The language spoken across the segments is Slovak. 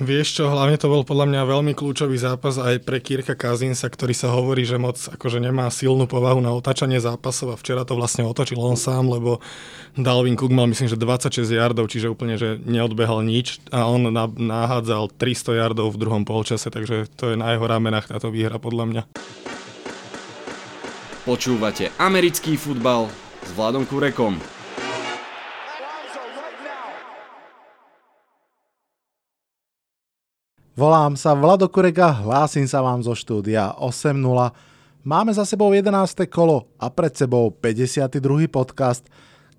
Vieš čo, hlavne to bol podľa mňa veľmi kľúčový zápas aj pre Kirka Kazinsa, ktorý sa hovorí, že moc akože nemá silnú povahu na otáčanie zápasov a včera to vlastne otočil on sám, lebo Dalvin Cook mal myslím, že 26 yardov, čiže úplne, že neodbehal nič a on nahádzal 300 yardov v druhom polčase, takže to je na jeho ramenách táto výhra podľa mňa. Počúvate americký futbal s Vladom Kurekom. Volám sa Vlado Kurega, hlásim sa vám zo štúdia 8.0. Máme za sebou 11. kolo a pred sebou 52. podcast.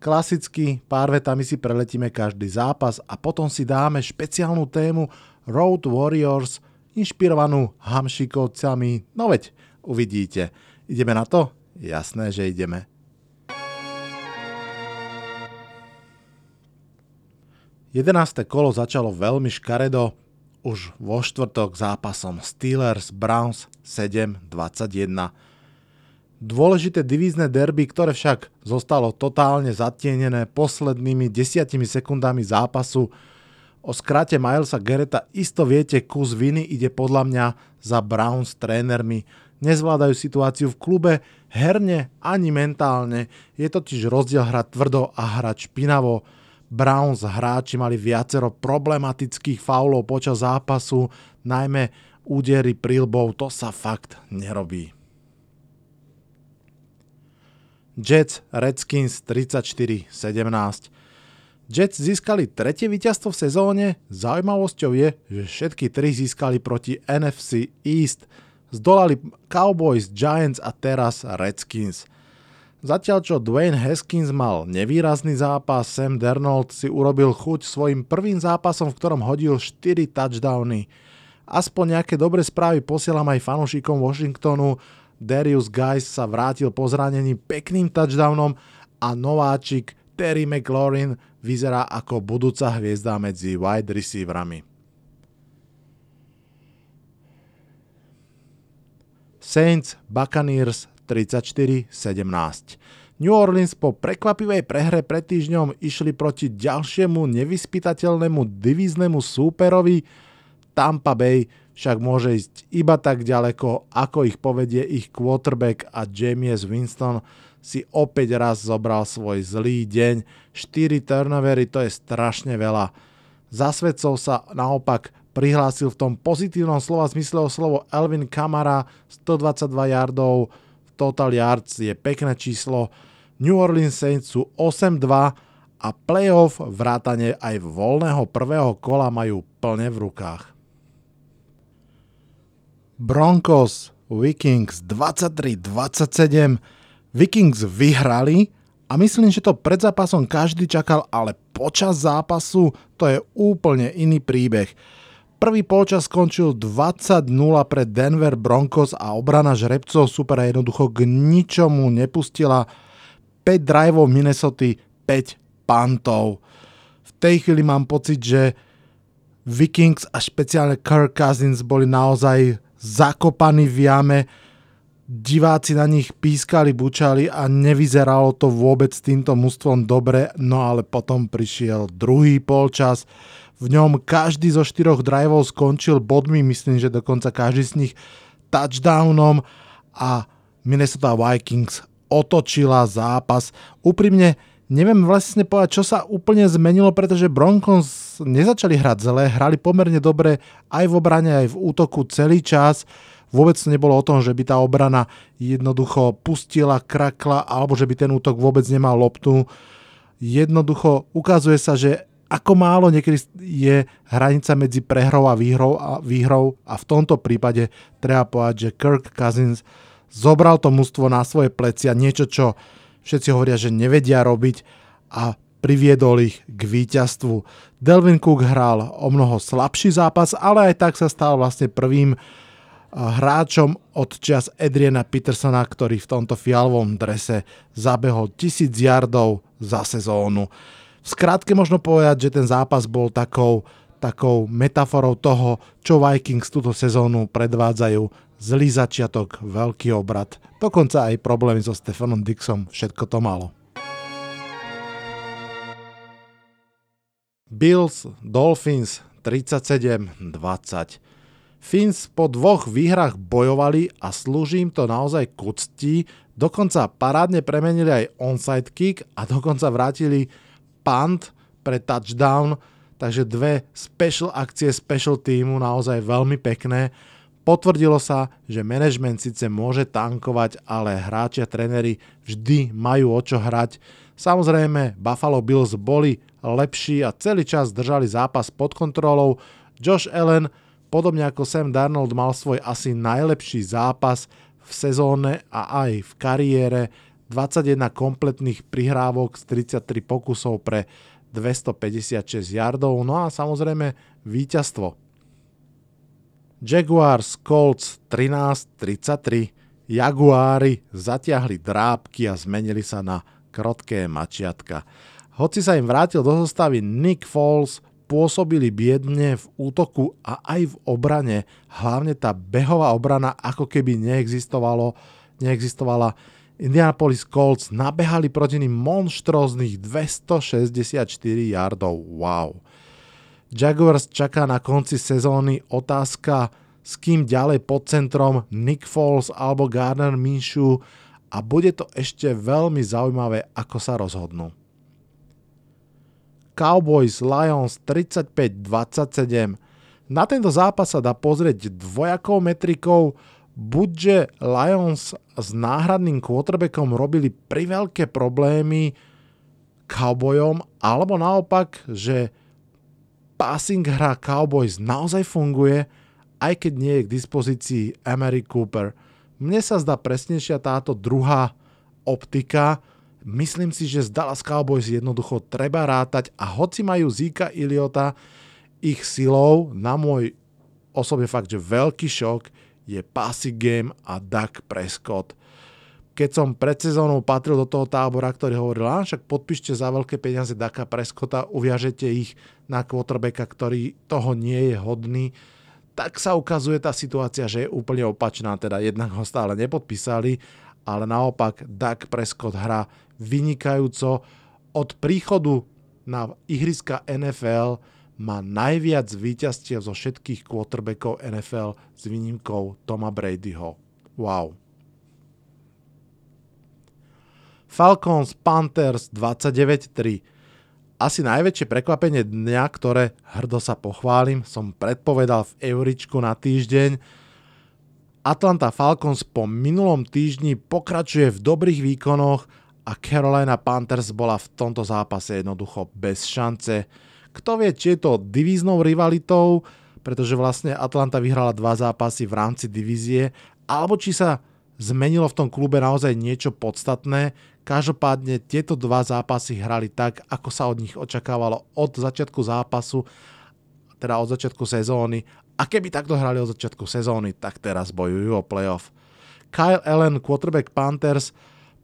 Klasicky pár vetami si preletíme každý zápas a potom si dáme špeciálnu tému Road Warriors, inšpirovanú Hamšikovcami. No veď, uvidíte. Ideme na to? Jasné, že ideme. Jedenácté kolo začalo veľmi škaredo, už vo štvrtok zápasom Steelers Browns 7-21. Dôležité divízne derby, ktoré však zostalo totálne zatienené poslednými desiatimi sekundami zápasu. O skrate Milesa Gereta isto viete, kus viny ide podľa mňa za Browns trénermi. Nezvládajú situáciu v klube herne ani mentálne. Je totiž rozdiel hrať tvrdo a hrať špinavo. Browns hráči mali viacero problematických faulov počas zápasu, najmä údery prilbov, to sa fakt nerobí. Jets Redskins 34-17 Jets získali tretie víťazstvo v sezóne, zaujímavosťou je, že všetky tri získali proti NFC East. Zdolali Cowboys, Giants a teraz Redskins. Zatiaľ čo Dwayne Haskins mal nevýrazný zápas, Sam Dernold si urobil chuť svojim prvým zápasom, v ktorom hodil 4 touchdowny. Aspoň nejaké dobré správy posielam aj fanúšikom Washingtonu. Darius Guys sa vrátil po zranení pekným touchdownom a nováčik Terry McLaurin vyzerá ako budúca hviezda medzi wide receiverami. Saints Buccaneers 34-17. New Orleans po prekvapivej prehre pred týždňom išli proti ďalšiemu nevyspytateľnému divíznemu súperovi. Tampa Bay však môže ísť iba tak ďaleko, ako ich povedie ich quarterback a James Winston si opäť raz zobral svoj zlý deň. 4 turnovery to je strašne veľa. Za svedcov sa naopak prihlásil v tom pozitívnom slova zmysle o slovo Elvin Kamara 122 yardov, total yards je pekné číslo. New Orleans Saints sú 8-2 a playoff vrátane aj voľného prvého kola majú plne v rukách. Broncos Vikings 23-27 Vikings vyhrali a myslím, že to pred zápasom každý čakal, ale počas zápasu to je úplne iný príbeh. Prvý polčas skončil 20-0 pre Denver Broncos a obrana žrebcov supera jednoducho k ničomu nepustila. 5 driveov Minnesota, 5 pantov. V tej chvíli mám pocit, že Vikings a špeciálne Kirk Cousins boli naozaj zakopaní v jame. Diváci na nich pískali, bučali a nevyzeralo to vôbec týmto mústvom dobre, no ale potom prišiel druhý polčas. V ňom každý zo štyroch driveov skončil bodmi, myslím, že dokonca každý z nich touchdownom a Minnesota Vikings otočila zápas. Úprimne neviem vlastne povedať, čo sa úplne zmenilo, pretože Broncos nezačali hrať zle, hrali pomerne dobre aj v obrane, aj v útoku celý čas. Vôbec nebolo o tom, že by tá obrana jednoducho pustila, krakla, alebo že by ten útok vôbec nemal loptu. Jednoducho ukazuje sa, že ako málo niekedy je hranica medzi prehrou a výhrou a, výhrou a v tomto prípade treba povedať, že Kirk Cousins zobral to mužstvo na svoje plecia, niečo, čo všetci hovoria, že nevedia robiť a priviedol ich k víťazstvu. Delvin Cook hral o mnoho slabší zápas, ale aj tak sa stal vlastne prvým hráčom od čas Adriana Petersona, ktorý v tomto fialovom drese zabehol tisíc yardov za sezónu. V skratke možno povedať, že ten zápas bol takou, takou metaforou toho, čo Vikings túto sezónu predvádzajú. Zlý začiatok, veľký obrad, dokonca aj problémy so Stefanom Dixom, všetko to malo. Bills, Dolphins 37-20. Fins po dvoch výhrach bojovali a slúži im to naozaj k úcti, dokonca parádne premenili aj onside kick a dokonca vrátili punt pre touchdown, takže dve special akcie special týmu naozaj veľmi pekné. Potvrdilo sa, že management síce môže tankovať, ale hráči a tréneri vždy majú o čo hrať. Samozrejme, Buffalo Bills boli lepší a celý čas držali zápas pod kontrolou. Josh Allen Podobne ako Sam Darnold mal svoj asi najlepší zápas v sezóne a aj v kariére, 21 kompletných prihrávok z 33 pokusov pre 256 yardov, no a samozrejme víťazstvo. Jaguars Colts 13-33, Jaguári zatiahli drábky a zmenili sa na krotké mačiatka. Hoci sa im vrátil do zostavy Nick Foles, pôsobili biedne v útoku a aj v obrane. Hlavne tá behová obrana ako keby neexistovalo, neexistovala. Indianapolis Colts nabehali proti ním monštróznych 264 yardov. Wow. Jaguars čaká na konci sezóny otázka, s kým ďalej pod centrom Nick Foles alebo Gardner Minshew a bude to ešte veľmi zaujímavé, ako sa rozhodnú. Cowboys Lions 35-27. Na tento zápas sa dá pozrieť dvojakou metrikou, buďže Lions s náhradným quarterbackom robili priveľké problémy Cowboyom, alebo naopak, že passing hra Cowboys naozaj funguje, aj keď nie je k dispozícii Emery Cooper. Mne sa zdá presnejšia táto druhá optika, Myslím si, že z Dallas Cowboys jednoducho treba rátať a hoci majú Zika Iliota, ich silou, na môj osobne fakt, že veľký šok, je passing game a Dak Prescott. Keď som pred sezónou patril do toho tábora, ktorý hovoril, a však podpíšte za veľké peniaze Daka Prescotta, uviažete ich na quarterbacka, ktorý toho nie je hodný, tak sa ukazuje tá situácia, že je úplne opačná, teda jednak ho stále nepodpísali, ale naopak Dak Prescott hrá vynikajúco. Od príchodu na ihriska NFL má najviac víťazstiev zo všetkých quarterbackov NFL s výnimkou Toma Bradyho. Wow. Falcons Panthers 29-3. Asi najväčšie prekvapenie dňa, ktoré hrdo sa pochválim, som predpovedal v Euričku na týždeň. Atlanta Falcons po minulom týždni pokračuje v dobrých výkonoch a Carolina Panthers bola v tomto zápase jednoducho bez šance. Kto vie, či je to divíznou rivalitou, pretože vlastne Atlanta vyhrala dva zápasy v rámci divízie, alebo či sa zmenilo v tom klube naozaj niečo podstatné. Každopádne tieto dva zápasy hrali tak, ako sa od nich očakávalo od začiatku zápasu, teda od začiatku sezóny. A keby takto hrali od začiatku sezóny, tak teraz bojujú o playoff. Kyle Allen, quarterback Panthers,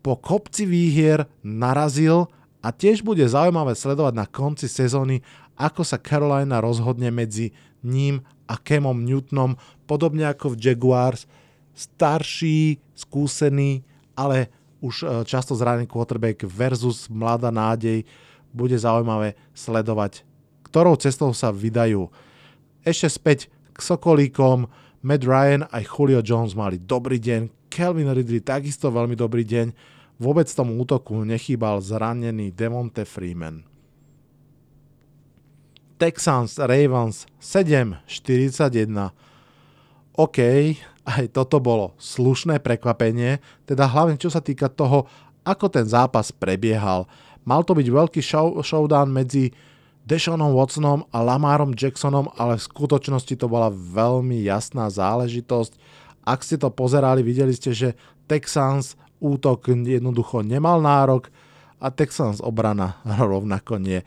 po kopci výhier narazil a tiež bude zaujímavé sledovať na konci sezóny, ako sa Carolina rozhodne medzi ním a Kemom Newtonom, podobne ako v Jaguars, starší, skúsený, ale už e, často zranený quarterback versus mladá nádej. Bude zaujímavé sledovať, ktorou cestou sa vydajú. Ešte späť k Sokolíkom, Matt Ryan aj Julio Jones mali dobrý deň, Kelvin Ridley takisto veľmi dobrý deň, Vôbec tomu útoku nechýbal zranený Devonte Freeman. Texans Ravens 7-41. OK, aj toto bolo slušné prekvapenie, teda hlavne čo sa týka toho, ako ten zápas prebiehal. Mal to byť veľký show, showdown medzi Deshaunom Watsonom a Lamarom Jacksonom, ale v skutočnosti to bola veľmi jasná záležitosť. Ak ste to pozerali, videli ste, že Texans útok jednoducho nemal nárok a Texans obrana rovnako nie.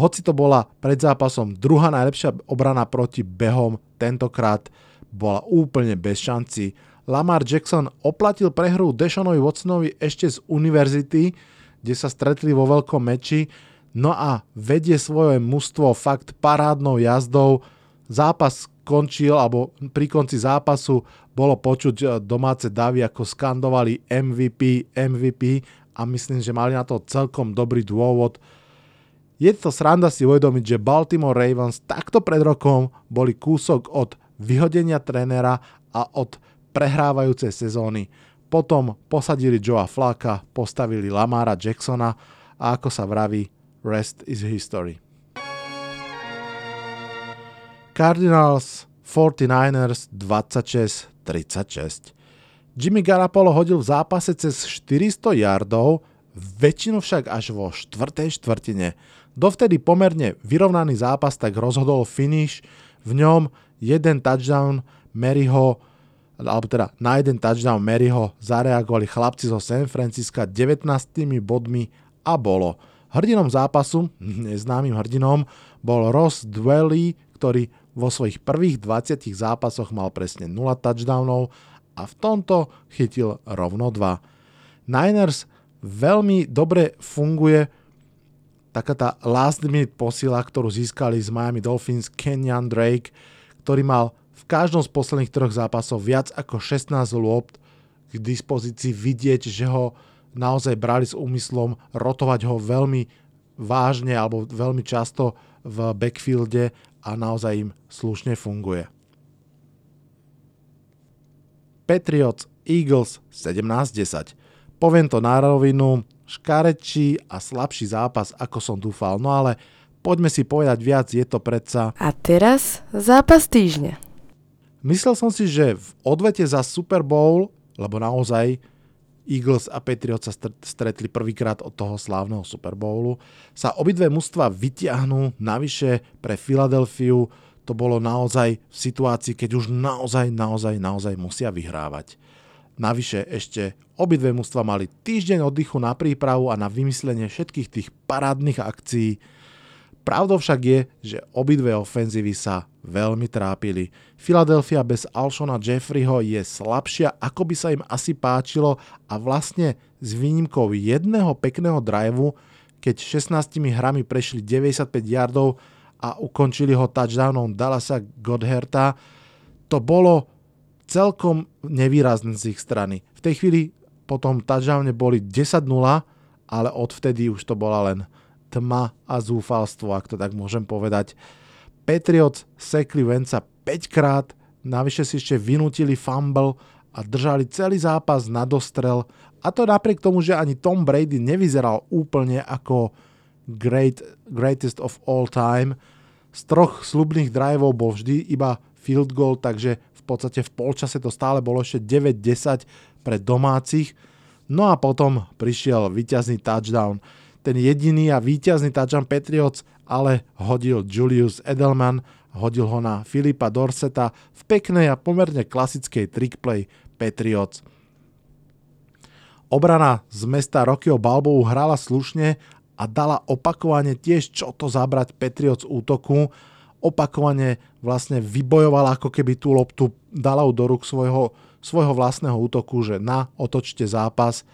Hoci to bola pred zápasom druhá najlepšia obrana proti behom, tentokrát bola úplne bez šanci. Lamar Jackson oplatil prehru Deshonovi Watsonovi ešte z univerzity, kde sa stretli vo veľkom meči, no a vedie svoje mužstvo fakt parádnou jazdou. Zápas končil, alebo pri konci zápasu bolo počuť domáce davy, ako skandovali MVP, MVP a myslím, že mali na to celkom dobrý dôvod. Je to sranda si uvedomiť, že Baltimore Ravens takto pred rokom boli kúsok od vyhodenia trénera a od prehrávajúcej sezóny. Potom posadili Joea Flaka, postavili Lamara Jacksona a ako sa vraví, rest is history. Cardinals 49ers 26-36. Jimmy Garapolo hodil v zápase cez 400 yardov, väčšinu však až vo štvrtej štvrtine. Dovtedy pomerne vyrovnaný zápas tak rozhodol finish, v ňom jeden touchdown Maryho, alebo teda na jeden touchdown Maryho zareagovali chlapci zo San Francisca 19 bodmi a bolo. Hrdinom zápasu, neznámym hrdinom, bol Ross Dwelly, ktorý vo svojich prvých 20 zápasoch mal presne 0 touchdownov a v tomto chytil rovno 2. Niners veľmi dobre funguje taká tá last minute posila, ktorú získali z Miami Dolphins Kenyan Drake, ktorý mal v každom z posledných troch zápasov viac ako 16 lopt k dispozícii vidieť, že ho naozaj brali s úmyslom rotovať ho veľmi vážne alebo veľmi často v backfielde a naozaj im slušne funguje. Patriots Eagles 17-10. Poviem to na rovinu, škarečí a slabší zápas, ako som dúfal, no ale poďme si povedať viac, je to predsa... A teraz zápas týždňa. Myslel som si, že v odvete za Super Bowl, lebo naozaj Eagles a Patriots sa stretli prvýkrát od toho slávneho Super Bowlu, sa obidve mužstva vytiahnú navyše pre Filadelfiu to bolo naozaj v situácii, keď už naozaj, naozaj, naozaj musia vyhrávať. Navyše ešte obidve mužstva mali týždeň oddychu na prípravu a na vymyslenie všetkých tých parádnych akcií. Pravdou však je, že obidve ofenzívy sa veľmi trápili. Philadelphia bez Alshona Jeffreyho je slabšia, ako by sa im asi páčilo a vlastne s výnimkou jedného pekného driveu, keď 16 hrami prešli 95 yardov, a ukončili ho touchdownom Dallasa Godherta, to bolo celkom nevýrazné z ich strany. V tej chvíli po tom touchdowne boli 10-0, ale odvtedy už to bola len tma a zúfalstvo, ak to tak môžem povedať. Patriots sekli Venca 5 krát, navyše si ešte vynútili fumble a držali celý zápas na dostrel a to napriek tomu, že ani Tom Brady nevyzeral úplne ako great, greatest of all time. Z troch slubných driveov bol vždy iba field goal, takže v podstate v polčase to stále bolo ešte 9-10 pre domácich. No a potom prišiel víťazný touchdown. Ten jediný a víťazný touchdown Patriots ale hodil Julius Edelman, hodil ho na Filipa Dorseta v peknej a pomerne klasickej trickplay Patriots. Obrana z mesta Rockyho Balbovu hrala slušne a dala opakovane tiež čo to zabrať Patriots útoku. Opakovane vlastne vybojovala ako keby tú loptu dala do rúk svojho, svojho vlastného útoku, že na otočte zápas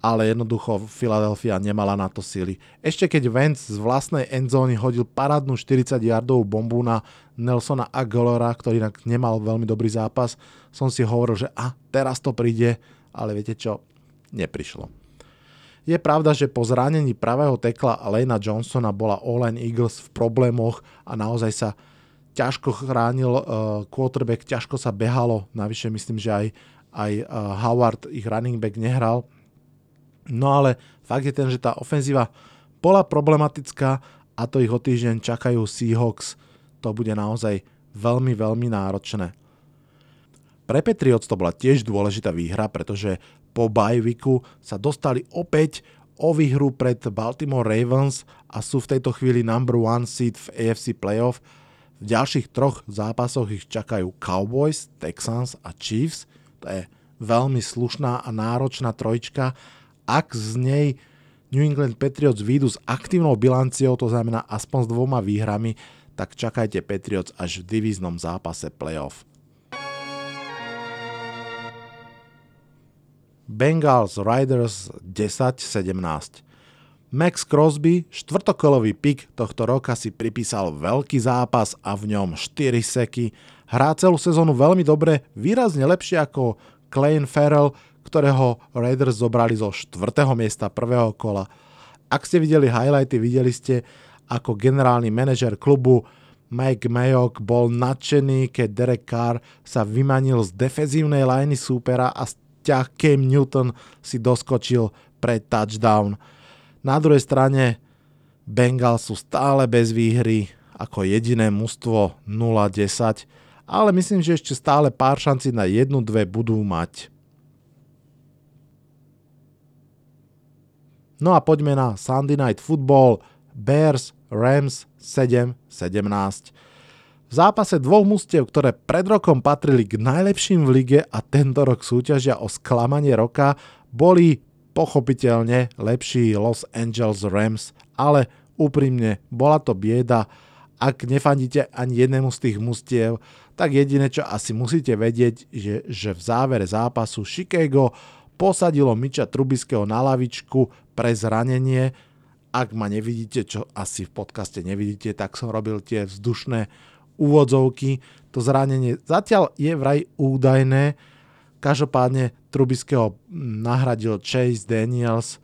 ale jednoducho Philadelphia nemala na to sily. Ešte keď Vance z vlastnej endzóny hodil parádnu 40 yardovú bombu na Nelsona Aguilera, ktorý inak nemal veľmi dobrý zápas, som si hovoril, že a teraz to príde, ale viete čo, neprišlo. Je pravda, že po zranení pravého tekla Lena Johnsona bola All Eagles v problémoch a naozaj sa ťažko chránil uh, quarterback, ťažko sa behalo, navyše myslím, že aj, aj uh, Howard, ich running back, nehral. No ale fakt je ten, že tá ofenzíva bola problematická a to ich o týždeň čakajú Seahawks. To bude naozaj veľmi, veľmi náročné. Pre Patriots to bola tiež dôležitá výhra, pretože po bajviku sa dostali opäť o výhru pred Baltimore Ravens a sú v tejto chvíli number one seed v AFC playoff. V ďalších troch zápasoch ich čakajú Cowboys, Texans a Chiefs. To je veľmi slušná a náročná trojčka. Ak z nej New England Patriots výjdu s aktívnou bilanciou, to znamená aspoň s dvoma výhrami, tak čakajte Patriots až v divíznom zápase playoff. Bengals Riders 10-17. Max Crosby, štvrtokolový pik tohto roka si pripísal veľký zápas a v ňom 4 seky. Hrá celú sezónu veľmi dobre, výrazne lepšie ako Klein Farrell, ktorého Raiders zobrali zo 4. miesta prvého kola. Ak ste videli highlighty, videli ste, ako generálny manažer klubu Mike Mayock bol nadšený, keď Derek Carr sa vymanil z defezívnej liney súpera a ťah Cam Newton si doskočil pre touchdown. Na druhej strane Bengals sú stále bez výhry, ako jediné mužstvo 0-10, ale myslím, že ešte stále pár šanci na jednu, dve budú mať. No a poďme na Sunday Night Football. Bears Rams 7-17. V zápase dvoch mustiev, ktoré pred rokom patrili k najlepším v lige a tento rok súťažia o sklamanie roka, boli pochopiteľne lepší Los Angeles Rams, ale úprimne bola to bieda. Ak nefandíte ani jednému z tých mustiev, tak jediné, čo asi musíte vedieť, že, že v závere zápasu Chicago posadilo Miča Trubiského na lavičku pre zranenie, ak ma nevidíte, čo asi v podcaste nevidíte, tak som robil tie vzdušné úvodzovky. To zranenie zatiaľ je vraj údajné. Každopádne Trubiského nahradil Chase Daniels.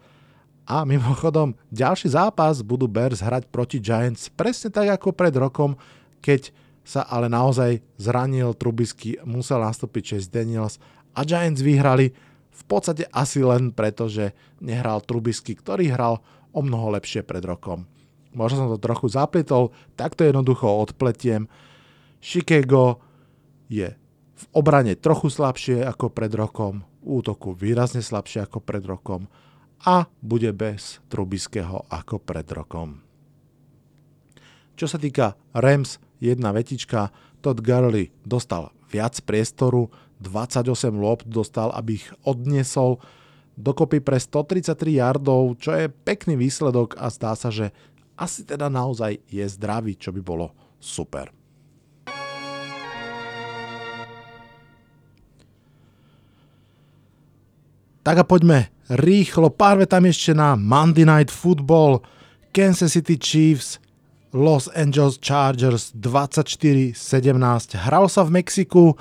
A mimochodom, ďalší zápas budú Bears hrať proti Giants presne tak ako pred rokom, keď sa ale naozaj zranil Trubisky, musel nastúpiť Chase Daniels a Giants vyhrali v podstate asi len preto, že nehral Trubisky, ktorý hral o mnoho lepšie pred rokom. Možno som to trochu zapletol, tak to jednoducho odpletiem. Chicago je v obrane trochu slabšie ako pred rokom, v útoku výrazne slabšie ako pred rokom a bude bez Trubiského ako pred rokom. Čo sa týka Rams, jedna vetička, Todd Gurley dostal viac priestoru, 28 lob dostal, aby ich odniesol dokopy pre 133 yardov, čo je pekný výsledok a zdá sa, že asi teda naozaj je zdravý, čo by bolo super. Tak a poďme rýchlo, pár tam ešte na Monday Night Football, Kansas City Chiefs, Los Angeles Chargers 24-17. Hral sa v Mexiku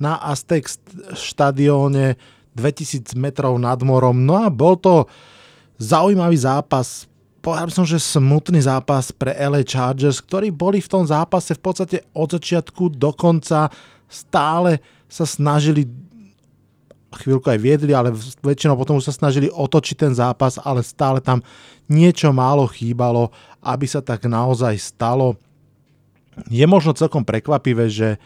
na Aztec štadióne, 2000 metrov nad morom. No a bol to zaujímavý zápas. Povedal som, že smutný zápas pre LA Chargers, ktorí boli v tom zápase v podstate od začiatku do konca stále sa snažili chvíľku aj viedli, ale väčšinou potom už sa snažili otočiť ten zápas, ale stále tam niečo málo chýbalo, aby sa tak naozaj stalo. Je možno celkom prekvapivé, že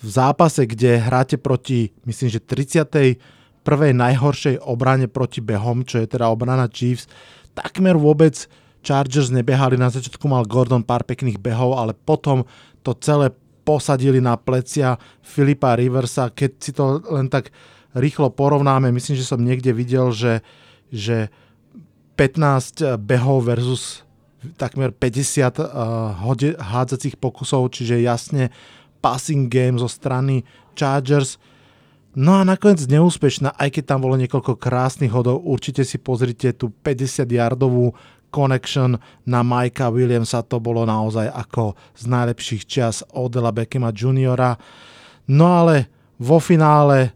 v zápase, kde hráte proti, myslím, že 30. prvej najhoršej obrane proti behom, čo je teda obrana Chiefs, takmer vôbec Chargers nebehali. Na začiatku mal Gordon pár pekných behov, ale potom to celé posadili na plecia Filipa Riversa. Keď si to len tak rýchlo porovnáme, myslím, že som niekde videl, že, že 15 behov versus takmer 50 uh, hádzacích pokusov, čiže jasne passing game zo strany Chargers. No a nakoniec neúspešná, aj keď tam bolo niekoľko krásnych hodov, určite si pozrite tú 50-yardovú connection na Mikea Williamsa, to bolo naozaj ako z najlepších čas Odela Beckhama juniora. No ale vo finále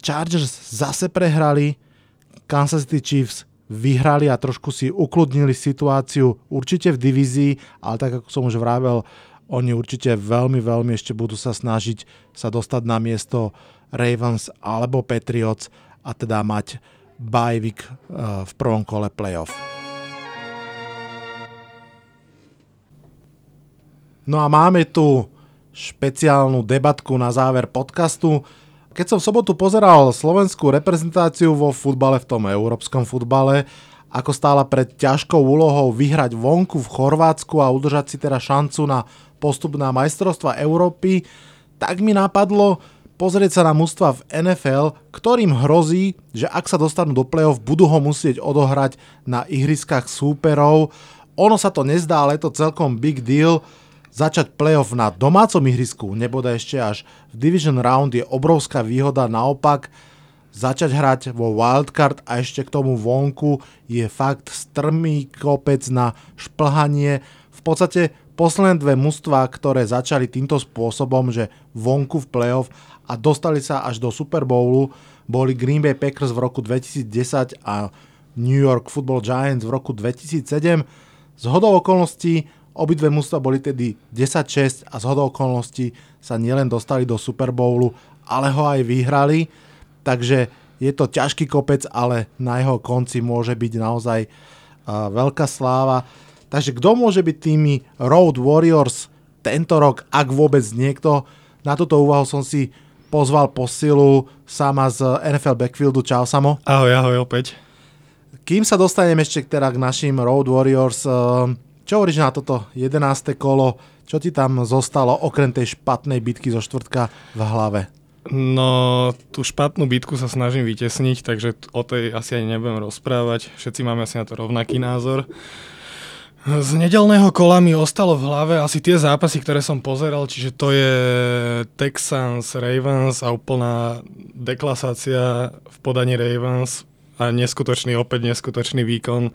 Chargers zase prehrali, Kansas City Chiefs vyhrali a trošku si ukludnili situáciu určite v divízii, ale tak ako som už vravel, oni určite veľmi, veľmi ešte budú sa snažiť sa dostať na miesto Ravens alebo Patriots a teda mať bajvik eh, v prvom kole playoff. No a máme tu špeciálnu debatku na záver podcastu. Keď som v sobotu pozeral slovenskú reprezentáciu vo futbale, v tom európskom futbale, ako stála pred ťažkou úlohou vyhrať vonku v Chorvátsku a udržať si teda šancu na postup na majstrovstva Európy, tak mi napadlo pozrieť sa na mužstva v NFL, ktorým hrozí, že ak sa dostanú do play-off, budú ho musieť odohrať na ihriskách súperov. Ono sa to nezdá, ale je to celkom big deal. Začať play-off na domácom ihrisku, neboda ešte až v Division Round je obrovská výhoda, naopak začať hrať vo wildcard a ešte k tomu vonku je fakt strmý kopec na šplhanie. V podstate posledné dve mužstva, ktoré začali týmto spôsobom, že vonku v playoff a dostali sa až do Super Bowlu, boli Green Bay Packers v roku 2010 a New York Football Giants v roku 2007. Z hodou okolností obidve mužstva boli tedy 10-6 a z hodou okolností sa nielen dostali do Super Bowlu, ale ho aj vyhrali. Takže je to ťažký kopec, ale na jeho konci môže byť naozaj veľká sláva. Takže kto môže byť tými Road Warriors tento rok, ak vôbec niekto? Na túto úvahu som si pozval posilu sama z NFL Backfieldu. Čau, Samo. Ahoj, ahoj opäť. Kým sa dostaneme ešte teda k našim Road Warriors, čo hovoríš na toto 11. kolo? Čo ti tam zostalo okrem tej špatnej bitky zo štvrtka v hlave? No, tú špatnú bitku sa snažím vytesniť, takže o tej asi ani nebudem rozprávať. Všetci máme asi na to rovnaký názor. Z nedelného kola mi ostalo v hlave asi tie zápasy, ktoré som pozeral, čiže to je Texans, Ravens a úplná deklasácia v podaní Ravens a neskutočný, opäť neskutočný výkon uh,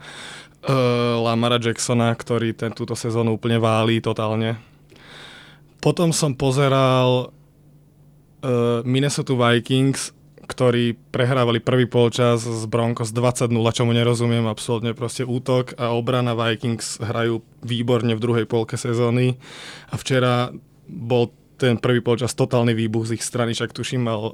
Lamara Jacksona, ktorý ten, túto sezónu úplne válí totálne. Potom som pozeral uh, Minnesota Vikings, ktorí prehrávali prvý polčas z Broncos 20-0, čomu nerozumiem, absolútne proste útok a obrana Vikings hrajú výborne v druhej polke sezóny a včera bol ten prvý polčas totálny výbuch z ich strany, však tuším mal uh,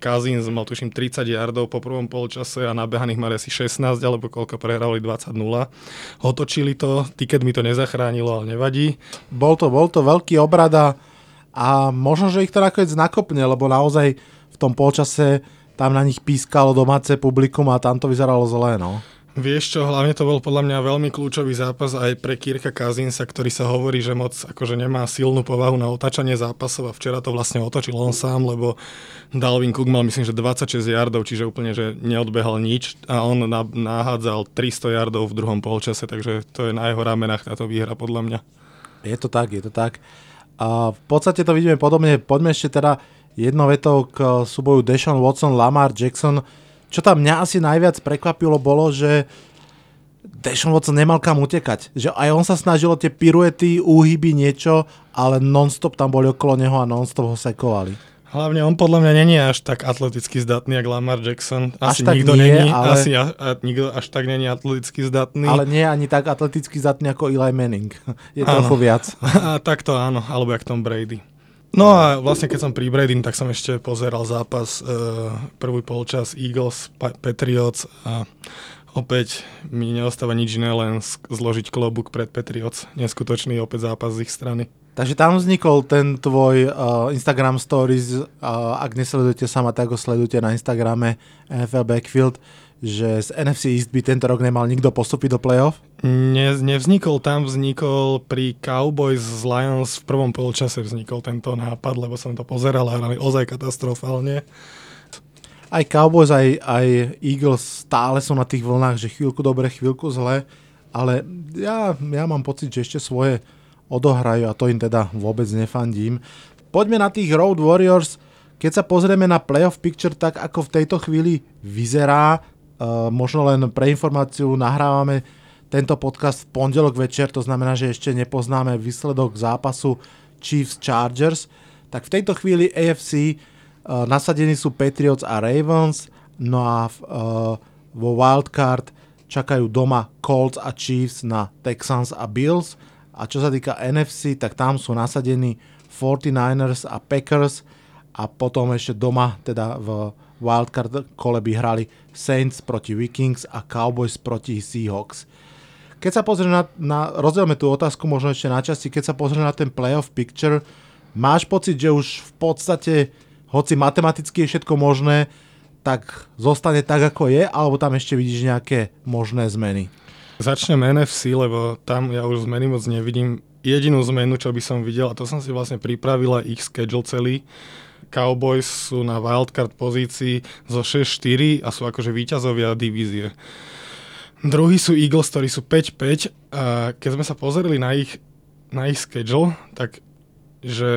Kazins, mal tuším 30 yardov po prvom polčase a nabehaných mali asi 16, alebo koľko prehrávali 20-0. Otočili to, tiket mi to nezachránilo, ale nevadí. Bol to, bol to veľký obrada a možno, že ich to nakoniec nakopne, lebo naozaj v tom polčase tam na nich pískalo domáce publikum a tam to vyzeralo zlé, no. Vieš čo, hlavne to bol podľa mňa veľmi kľúčový zápas aj pre Kirka Kazinsa, ktorý sa hovorí, že moc akože nemá silnú povahu na otáčanie zápasov a včera to vlastne otočil on sám, lebo Dalvin Cook mal myslím, že 26 yardov, čiže úplne, že neodbehal nič a on nahádzal 300 yardov v druhom polčase, takže to je na jeho ramenách táto výhra podľa mňa. Je to tak, je to tak. A v podstate to vidíme podobne. Poďme ešte teda jednou vetou k súboju Deshaun Watson, Lamar Jackson. Čo tam mňa asi najviac prekvapilo bolo, že Deshaun Watson nemal kam utekať. Že aj on sa snažil tie piruety, úhyby, niečo, ale non-stop tam boli okolo neho a non-stop ho sekovali. Hlavne on podľa mňa není až tak atleticky zdatný, ako Lamar Jackson. Asi až nikto nie, není, ale... asi a, a, nikto až tak není atleticky zdatný. Ale nie ani tak atleticky zdatný ako Eli Manning. Je trochu viac. A tak to áno, alebo jak Tom Brady. No a vlastne keď som pri Brady, tak som ešte pozeral zápas uh, prvý polčas Eagles, Patriots a opäť mi neostáva nič iné, len zložiť klobúk pred Patriots. Neskutočný opäť zápas z ich strany. Takže tam vznikol ten tvoj uh, Instagram Stories, uh, ak nesledujete sama, tak ho sledujte na Instagrame NFL Backfield že z NFC East by tento rok nemal nikto postúpiť do playoff? Ne, nevznikol tam, vznikol pri Cowboys z Lions v prvom polčase vznikol tento nápad, lebo som to pozeral a hrali ozaj katastrofálne. Aj Cowboys, aj, aj Eagles stále sú na tých vlnách, že chvíľku dobre, chvíľku zle, ale ja, ja mám pocit, že ešte svoje odohrajú a to im teda vôbec nefandím. Poďme na tých Road Warriors. Keď sa pozrieme na playoff picture, tak ako v tejto chvíli vyzerá, možno len pre informáciu nahrávame tento podcast v pondelok večer, to znamená, že ešte nepoznáme výsledok zápasu Chiefs Chargers. Tak v tejto chvíli AFC uh, nasadení sú Patriots a Ravens, no a uh, vo wildcard čakajú doma Colts a Chiefs na Texans a Bills. A čo sa týka NFC, tak tam sú nasadení 49ers a Packers a potom ešte doma, teda v wildcard kole by hrali Saints proti Vikings a Cowboys proti Seahawks. Keď sa pozrieme na, na rozdielme tú otázku možno ešte na časti, keď sa pozrieme na ten playoff picture, máš pocit, že už v podstate, hoci matematicky je všetko možné, tak zostane tak, ako je, alebo tam ešte vidíš nejaké možné zmeny? Začnem NFC, lebo tam ja už zmeny moc nevidím. Jedinú zmenu, čo by som videl, a to som si vlastne pripravila ich schedule celý, Cowboys sú na wildcard pozícii zo 6-4 a sú akože víťazovia divízie. Druhí sú Eagles, ktorí sú 5-5 a keď sme sa pozreli na ich, na ich schedule, tak že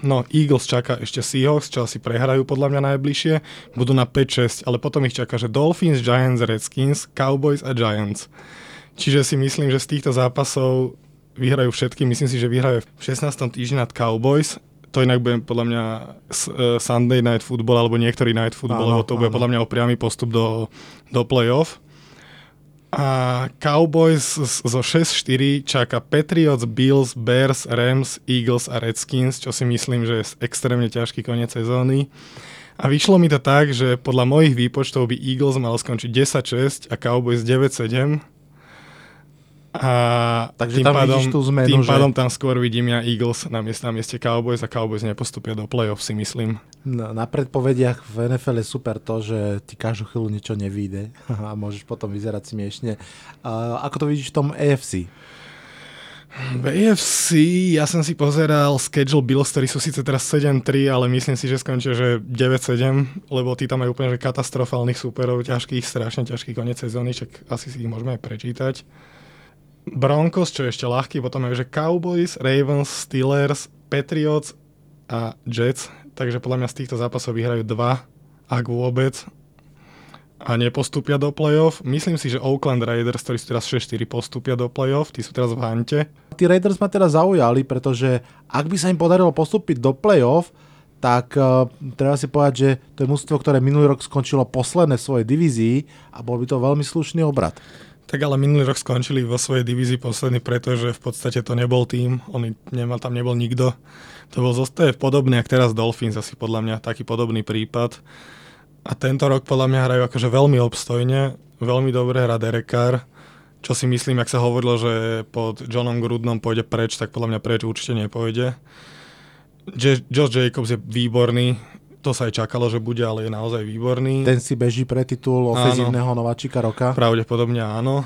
no, Eagles čaká ešte Seahawks, čo asi prehrajú podľa mňa najbližšie, budú na 5-6, ale potom ich čaká, že Dolphins, Giants, Redskins, Cowboys a Giants. Čiže si myslím, že z týchto zápasov vyhrajú všetky, myslím si, že vyhrajú v 16. týždni nad Cowboys to inak bude podľa mňa e, Sunday Night Football alebo niektorý Night Football, áno, lebo to áno. bude podľa mňa o priamy postup do, do playoff. A Cowboys zo 6-4 čaká Patriots, Bills, Bears, Rams, Eagles a Redskins, čo si myslím, že je extrémne ťažký koniec sezóny. A vyšlo mi to tak, že podľa mojich výpočtov by Eagles mal skončiť 10-6 a Cowboys 9-7. A Takže tým tam pádom, tú zmenu, tým že- pádom tam skôr vidím ja Eagles na mieste, na mieste Cowboys a Cowboys nepostupia do playoff, si myslím. Na, na predpovediach v NFL je super to, že ti každú chvíľu niečo nevíde a môžeš potom vyzerať smiešne. Uh, ako to vidíš v tom AFC? V AFC ja som si pozeral schedule Bills, ktorí sú síce teraz 7-3, ale myslím si, že skončia, že 9-7, lebo tí tam majú úplne že katastrofálnych superov, ťažkých, strašne ťažký koniec sezóny, čak asi si ich môžeme aj prečítať. Broncos, čo je ešte ľahký, potom majú, že Cowboys, Ravens, Steelers, Patriots a Jets, takže podľa mňa z týchto zápasov vyhrajú dva, ak vôbec, a nepostúpia do playoff. Myslím si, že Oakland Raiders, ktorí sú teraz 6-4, postúpia do playoff, tí sú teraz v hante. Tí Raiders ma teda zaujali, pretože ak by sa im podarilo postúpiť do playoff, tak uh, treba si povedať, že to je mužstvo, ktoré minulý rok skončilo posledné v svojej divízii a bol by to veľmi slušný obrad. Tak ale minulý rok skončili vo svojej divízii posledný, pretože v podstate to nebol tým, on nemal, tam nebol nikto. To bol zostaje podobný, ako teraz Dolphins, asi podľa mňa taký podobný prípad. A tento rok podľa mňa hrajú akože veľmi obstojne, veľmi dobre hra Derek Carr, čo si myslím, ak sa hovorilo, že pod Johnom Grudnom pôjde preč, tak podľa mňa preč určite nepôjde. Josh Jacobs je výborný, to sa aj čakalo, že bude, ale je naozaj výborný. Ten si beží pre titul ofenzívneho nováčika roka. Pravdepodobne áno.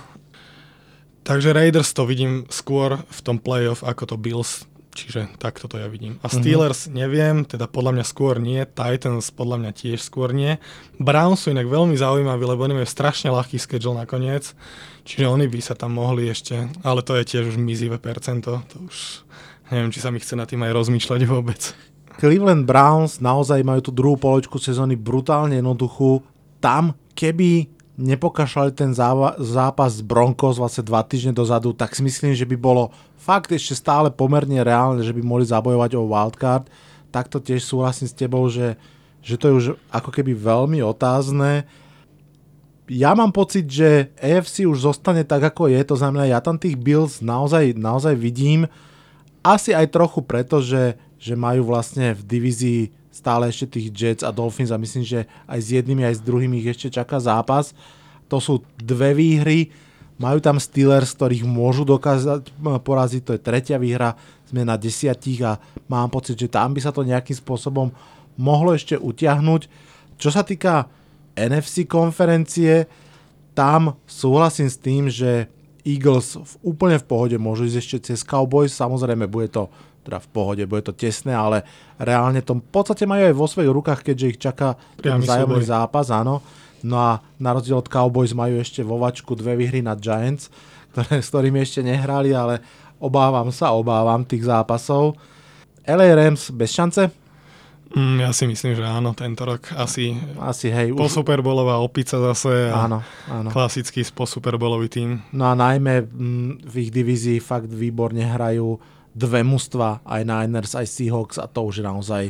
Takže Raiders to vidím skôr v tom playoff ako to Bills, čiže takto to ja vidím. A Steelers mm-hmm. neviem, teda podľa mňa skôr nie, Titans podľa mňa tiež skôr nie. Browns sú inak veľmi zaujímaví, lebo oni majú strašne ľahký schedule nakoniec, čiže oni by sa tam mohli ešte, ale to je tiež už mizivé percento, to už neviem, či sa mi chce na tým aj rozmýšľať vôbec. Cleveland Browns naozaj majú tú druhú poločku sezóny brutálne jednoduchú. Tam, keby nepokašľali ten zápas z Broncos vlastne dva týždne dozadu, tak si myslím, že by bolo fakt ešte stále pomerne reálne, že by mohli zabojovať o wildcard. Takto tiež súhlasím s tebou, že, že to je už ako keby veľmi otázne. Ja mám pocit, že AFC už zostane tak, ako je, to znamená, ja tam tých Bills naozaj, naozaj vidím. Asi aj trochu preto, že, že majú vlastne v divízii stále ešte tých Jets a Dolphins a myslím, že aj s jednými, aj s druhými ich ešte čaká zápas. To sú dve výhry, majú tam Steelers, ktorých môžu dokázať poraziť, to je tretia výhra, sme na desiatich a mám pocit, že tam by sa to nejakým spôsobom mohlo ešte utiahnuť. Čo sa týka NFC konferencie, tam súhlasím s tým, že Eagles v, úplne v pohode môžu ísť ešte cez Cowboys, samozrejme bude to teda v pohode, bude to tesné, ale reálne to v podstate majú aj vo svojich rukách, keďže ich čaká ten vzájomný zápas, áno. No a na rozdiel od Cowboys majú ešte vo vačku dve výhry na Giants, ktoré, s ktorými ešte nehrali, ale obávam sa, obávam tých zápasov. LA Rams bez šance? Mm, ja si myslím, že áno, tento rok asi Asi hej, po už, Superbowlová opica zase a áno, áno. klasický po Superbowlový tým. No a najmä mm, v ich divízii fakt výborne hrajú dve mužstva, aj Niners, aj Seahawks a to už je naozaj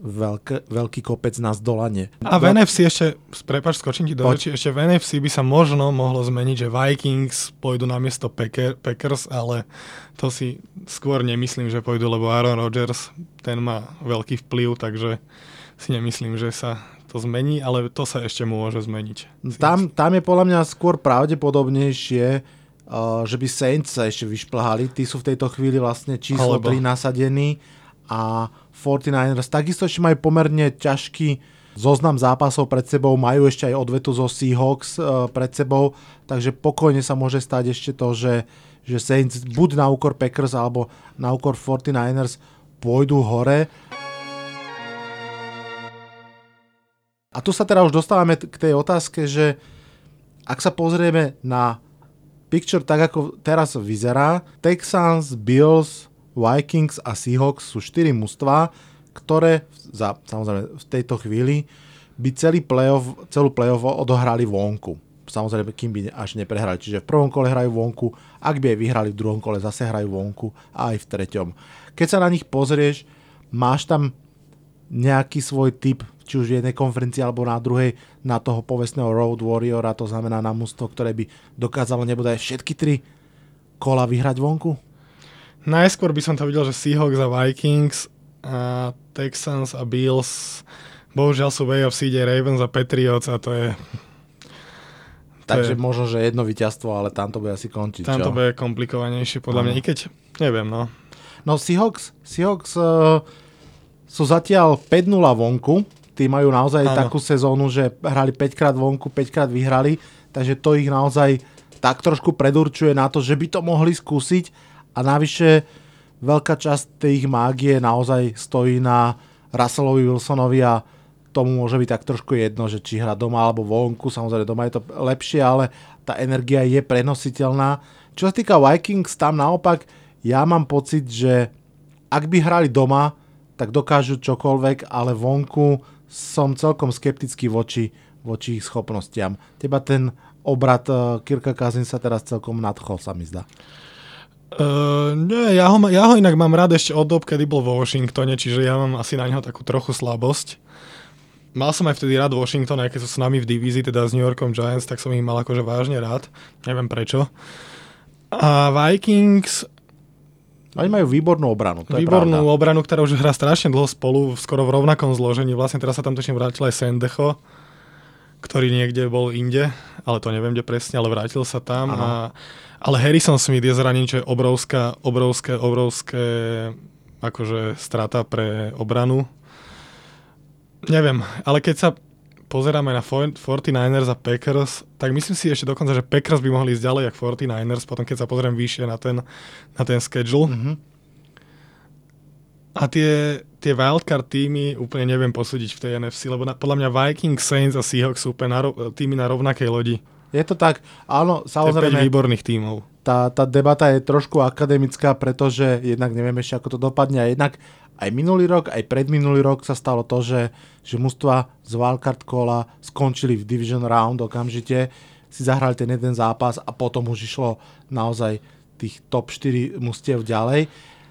veľk, veľký kopec na zdolanie. A v NFC ešte, prepač, skočím ti do reči, ešte v NFC by sa možno mohlo zmeniť, že Vikings pôjdu na miesto Packer, Packers, ale to si skôr nemyslím, že pôjdu, lebo Aaron Rodgers, ten má veľký vplyv, takže si nemyslím, že sa to zmení, ale to sa ešte môže zmeniť. Tam, tam je podľa mňa skôr pravdepodobnejšie, že by Saints sa ešte vyšplhali. Tí sú v tejto chvíli vlastne číslo Alebo- 3 nasadení a 49ers takisto ešte majú pomerne ťažký zoznam zápasov pred sebou, majú ešte aj odvetu zo Seahawks pred sebou, takže pokojne sa môže stať ešte to, že, že Saints buď na úkor Packers alebo na úkor 49ers pôjdu hore. A tu sa teda už dostávame k tej otázke, že ak sa pozrieme na picture tak, ako teraz vyzerá, Texans, Bills, Vikings a Seahawks sú štyri mužstva, ktoré za, samozrejme v tejto chvíli by celý playoff, celú playoff odohrali vonku. Samozrejme, kým by až neprehrali. Čiže v prvom kole hrajú vonku, ak by aj vyhrali v druhom kole, zase hrajú vonku a aj v treťom. Keď sa na nich pozrieš, máš tam nejaký svoj typ, či už v jednej konferencii alebo na druhej, na toho povestného Road Warriora, to znamená na musto, ktoré by dokázalo nebodaj všetky tri kola vyhrať vonku? Najskôr by som to videl, že Seahawks a Vikings a Texans a Bills bohužiaľ sú way of CJ Ravens a Patriots a to je Takže je- možno, že jedno víťazstvo, ale tam to bude asi končiť. tam to bude komplikovanejšie podľa mňa, Áno. i keď neviem, no. No Seahawks, Seahawks uh, sú zatiaľ 5-0 vonku. Tí majú naozaj Áno. takú sezónu, že hrali 5 krát vonku, 5 krát vyhrali, takže to ich naozaj tak trošku predurčuje na to, že by to mohli skúsiť a navyše veľká časť tej ich mágie naozaj stojí na Russellovi Wilsonovi a tomu môže byť tak trošku jedno, že či hra doma alebo vonku, samozrejme doma je to lepšie, ale tá energia je prenositeľná. Čo sa týka Vikings, tam naopak ja mám pocit, že ak by hrali doma, tak dokážu čokoľvek, ale vonku som celkom skeptický voči, voči ich schopnostiam. Teba ten obrad uh, Kirka Kazin sa teraz celkom nadchol, sa mi zdá. Uh, nie, ja ho, ja ho inak mám rád ešte od dob, kedy bol vo Washingtone, čiže ja mám asi na neho takú trochu slabosť. Mal som aj vtedy rád Washington, aj keď sú s nami v divízii, teda s New Yorkom Giants, tak som ich mal akože vážne rád. Neviem prečo. A Vikings, Oni majú výbornú obranu, to výbornú je pravda. obranu, ktorá už hrá strašne dlho spolu, skoro v rovnakom zložení. Vlastne teraz sa tam točne vrátil aj Sendecho, ktorý niekde bol inde, ale to neviem, kde presne, ale vrátil sa tam. A, ale Harrison Smith je zranený, čo je obrovská, obrovské, obrovské akože strata pre obranu. Neviem, ale keď sa pozeráme na For- 49ers a Packers, tak myslím si ešte dokonca, že Packers by mohli ísť ďalej ako 49ers, potom keď sa pozriem vyššie na ten, na ten schedule. Mhm. A tie, tie wildcard týmy úplne neviem posúdiť v tej NFC, lebo na, podľa mňa Vikings, Saints a Seahawks sú úplne na, týmy na rovnakej lodi. Je to tak, áno, To je 5 samozrejme, výborných tímov. Tá, tá debata je trošku akademická, pretože jednak neviem ešte, ako to dopadne. A jednak aj minulý rok, aj predminulý rok sa stalo to, že, že mužstva z wildcard kola skončili v division round okamžite, si zahrali ten jeden zápas a potom už išlo naozaj tých top 4 mustiev ďalej.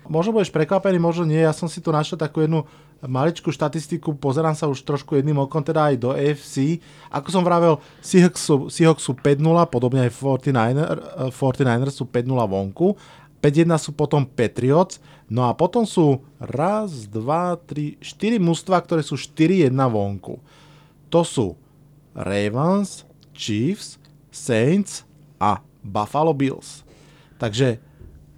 Možno budeš prekvapený, možno nie, ja som si tu našiel takú jednu maličkú štatistiku, pozerám sa už trošku jedným okom teda aj do AFC. Ako som vravel, Seahawks sú, Seahawks sú 5-0, podobne aj 49er, eh, 49ers sú 5-0 vonku. 5-1 sú potom Patriots, no a potom sú raz, dva, tri, štyri mužstva, ktoré sú 4-1 vonku. To sú Ravens, Chiefs, Saints a Buffalo Bills. Takže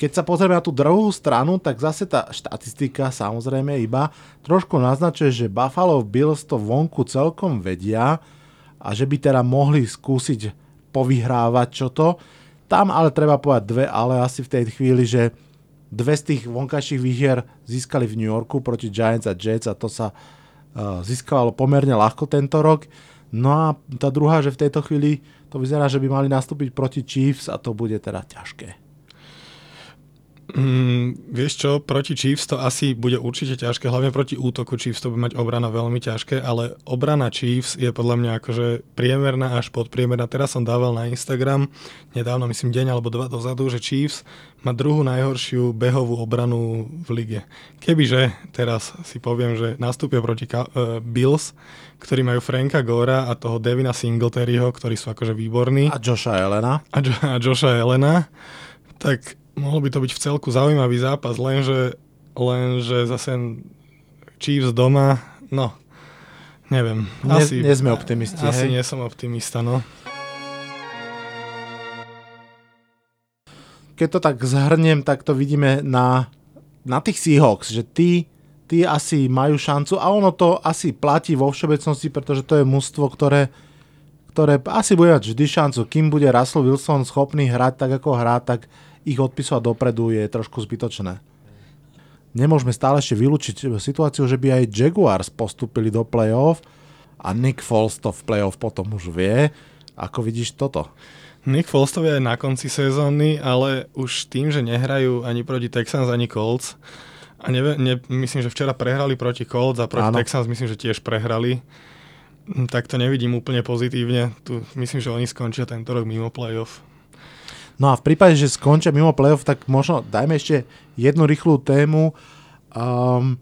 keď sa pozrieme na tú druhú stranu, tak zase tá štatistika samozrejme iba trošku naznačuje, že Buffalo Bills to vonku celkom vedia a že by teda mohli skúsiť povyhrávať čo to. Tam ale treba povedať dve, ale asi v tej chvíli, že dve z tých vonkajších výhier získali v New Yorku proti Giants a Jets a to sa uh, získalo pomerne ľahko tento rok. No a tá druhá, že v tejto chvíli to vyzerá, že by mali nastúpiť proti Chiefs a to bude teda ťažké. Mm, vieš čo, proti Chiefs to asi bude určite ťažké, hlavne proti útoku Chiefs to bude mať obrana veľmi ťažké, ale obrana Chiefs je podľa mňa akože priemerná až podpriemerná. Teraz som dával na Instagram, nedávno myslím deň alebo dva dozadu, že Chiefs má druhú najhoršiu behovú obranu v lige. Kebyže teraz si poviem, že nastúpia proti Ka- uh, Bills, ktorí majú Franka Gora a toho Devina Singletaryho, ktorí sú akože výborní A Josha Elena. a, jo- a Josha Elena, tak mohol by to byť v celku zaujímavý zápas, lenže, lenže zase Chiefs doma, no, neviem. Nie- nie sme optimisti, Asi hej? nie som optimista, no. Keď to tak zhrniem, tak to vidíme na, na tých Seahawks, že tí, tí asi majú šancu a ono to asi platí vo všeobecnosti, pretože to je mužstvo, ktoré, ktoré asi bude mať vždy šancu. Kým bude Russell Wilson schopný hrať tak, ako hrá, tak ich odpisovať dopredu je trošku zbytočné. Nemôžeme stále ešte vylúčiť situáciu, že by aj Jaguars postúpili do playoff a Nick Foles to v playoff potom už vie. Ako vidíš toto? Nick Foles to vie aj na konci sezóny, ale už tým, že nehrajú ani proti Texans, ani Colts, a neve, ne, myslím, že včera prehrali proti Colts a proti Áno. Texans myslím, že tiež prehrali, tak to nevidím úplne pozitívne. Tu myslím, že oni skončia tento rok mimo playoff. No a v prípade, že skončia mimo playoff, tak možno dajme ešte jednu rýchlu tému. Um,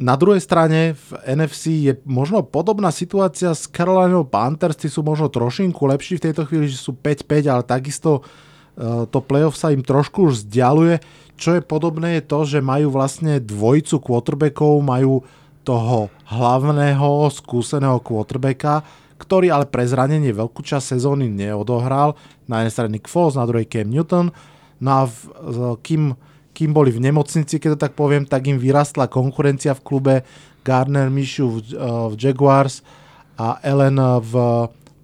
Na druhej strane v NFC je možno podobná situácia s Carolina Panthers, tí sú možno trošinku lepší v tejto chvíli, že sú 5-5, ale takisto uh, to playoff sa im trošku už vzdialuje. Čo je podobné je to, že majú vlastne dvojicu quarterbackov, majú toho hlavného skúseného quarterbacka, ktorý ale pre zranenie veľkú časť sezóny neodohral. Na jednej strane Nick Foles, na druhej Cam Newton. No a v, kým kým boli v nemocnici, keď to tak poviem, tak im vyrastla konkurencia v klube Garner Mishu v, uh, v Jaguars a Ellen v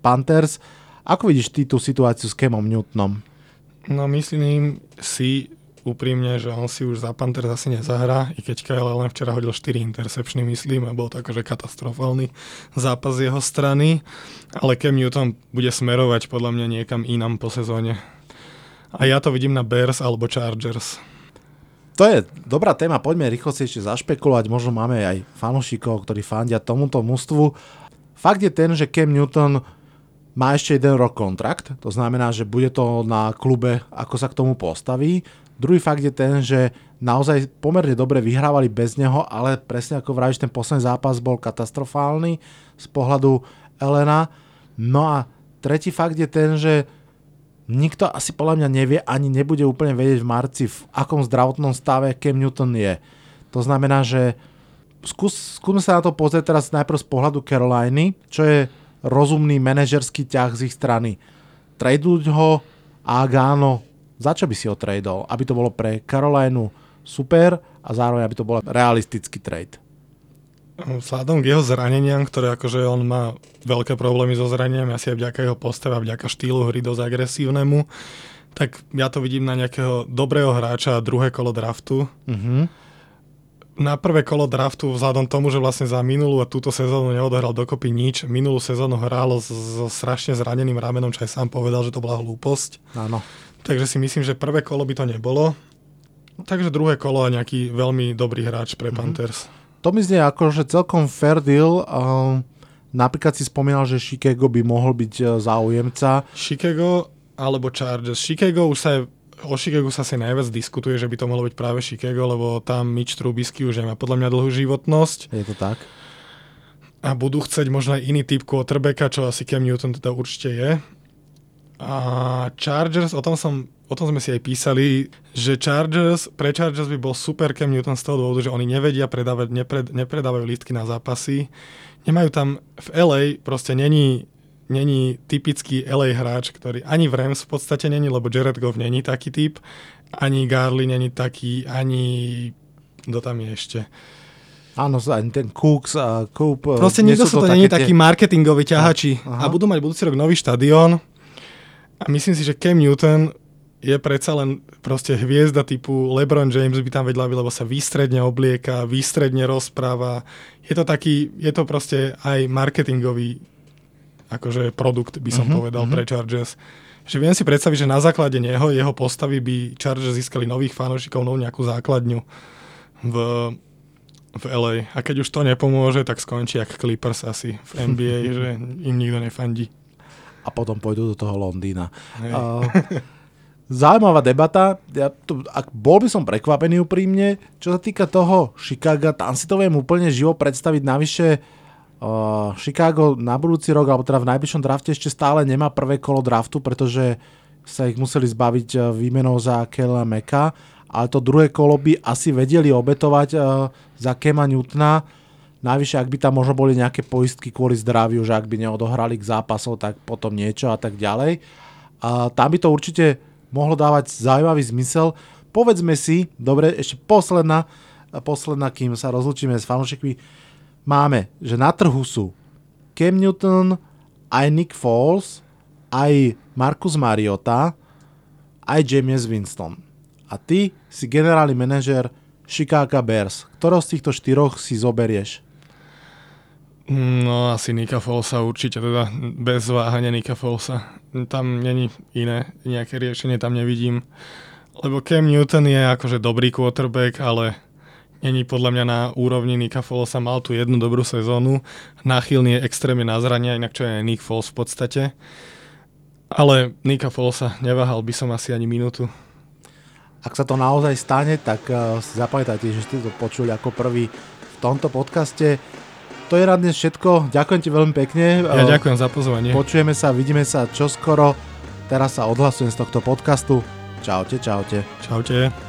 Panthers. Ako vidíš ty tú situáciu s Kemom Newtonom? No myslím si úprimne, že on si už za Panthers asi nezahrá, i keď Kyle len včera hodil 4 intercepčny, myslím, a bol to akože katastrofálny zápas jeho strany, ale Cam Newton bude smerovať podľa mňa niekam inam po sezóne. A ja to vidím na Bears alebo Chargers. To je dobrá téma, poďme rýchlo si ešte zašpekulovať, možno máme aj fanúšikov, ktorí fandia tomuto mústvu. Fakt je ten, že Cam Newton má ešte jeden rok kontrakt, to znamená, že bude to na klube, ako sa k tomu postaví. Druhý fakt je ten, že naozaj pomerne dobre vyhrávali bez neho, ale presne ako vravíš, ten posledný zápas bol katastrofálny z pohľadu Elena. No a tretí fakt je ten, že nikto asi podľa mňa nevie, ani nebude úplne vedieť v marci, v akom zdravotnom stave Cam Newton je. To znamená, že skús, skúsme sa na to pozrieť teraz najprv z pohľadu Caroliny, čo je rozumný manažerský ťah z ich strany. Traduť ho a áno, za čo by si ho tradol? Aby to bolo pre Carolinu super a zároveň aby to bol realistický trade. Vzhľadom k jeho zraneniam, ktoré akože on má veľké problémy so zraneniami, asi aj vďaka jeho postave a vďaka štýlu hry dosť agresívnemu, tak ja to vidím na nejakého dobrého hráča druhé kolo draftu. Uh-huh. Na prvé kolo draftu, vzhľadom tomu, že vlastne za minulú a túto sezónu neodohral dokopy nič, minulú sezónu hral so strašne zraneným ramenom, čo aj sám povedal, že to bola hlúposť. Áno. Takže si myslím, že prvé kolo by to nebolo. Takže druhé kolo a nejaký veľmi dobrý hráč pre uh-huh. Panthers. To mi znie ako, že celkom fair deal. Um, napríklad si spomínal, že Chicago by mohol byť uh, záujemca. Chicago alebo Chargers. Chicago už sa je o Chicago sa si najviac diskutuje, že by to mohlo byť práve Chicago, lebo tam Mitch Trubisky už nemá podľa mňa dlhú životnosť. Je to tak? A budú chcieť možno aj iný typ quarterbacka, čo asi Cam Newton teda určite je. A Chargers, o tom som o tom sme si aj písali, že Chargers, pre Chargers by bol super Cam Newton z toho dôvodu, že oni nevedia predávať, nepred, nepredávajú lístky na zápasy. Nemajú tam v LA, proste není, není typický LA hráč, ktorý ani v Rams v podstate není, lebo Jared Goff není taký typ, ani Garly není taký, ani kto tam je ešte. Áno, ani ten Cooks a Coop. Proste nikto sa to, to není taký marketingový ťahači. A budú mať budúci rok nový štadión. A myslím si, že Cam Newton je predsa len proste hviezda typu LeBron James by tam vedľa, lebo sa výstredne oblieka, výstredne rozpráva. Je to taký, je to proste aj marketingový akože produkt, by som uh-huh, povedal, uh-huh. pre Chargers. Že viem si predstaviť, že na základe neho, jeho postavy by Chargers získali nových fanúšikov, novú nejakú základňu v, v LA. A keď už to nepomôže, tak skončí jak Clippers asi v NBA, že im nikto nefandí. A potom pôjdu do toho Londýna. Hey. Uh, Zaujímavá debata. Ja tu, ak bol by som prekvapený úprimne. Čo sa týka toho Chicago, tam si to viem úplne živo predstaviť. Navyše uh, Chicago na budúci rok, alebo teda v najbližšom drafte ešte stále nemá prvé kolo draftu, pretože sa ich museli zbaviť uh, výmenou za Kela Meka. Ale to druhé kolo by asi vedeli obetovať uh, za Kema Newtona. Najvyššie, ak by tam možno boli nejaké poistky kvôli zdraviu, že ak by neodohrali k zápasov, tak potom niečo a tak ďalej. A tam by to určite mohlo dávať zaujímavý zmysel. Povedzme si, dobre, ešte posledná, posledná, kým sa rozlučíme s fanúšikmi, máme, že na trhu sú Cam Newton, aj Nick Foles, aj Marcus Mariota, aj James Winston. A ty si generálny manažer Chicago Bears. Ktorého z týchto štyroch si zoberieš? No asi Nika Folsa určite, teda bez váhania Nika Folsa. Tam není iné nejaké riešenie, tam nevidím. Lebo Cam Newton je akože dobrý quarterback, ale není podľa mňa na úrovni Nika Folsa. Mal tu jednu dobrú sezónu, náchylný je extrémne na zrania, inak čo je Nick Foles v podstate. Ale Nika Folsa neváhal by som asi ani minútu. Ak sa to naozaj stane, tak si zapamätajte, že ste to počuli ako prvý v tomto podcaste. To je na dnes všetko. Ďakujem ti veľmi pekne. Ja ďakujem za pozvanie. Počujeme sa, vidíme sa čoskoro. Teraz sa odhlasujem z tohto podcastu. Čaute, čaute. Čaute.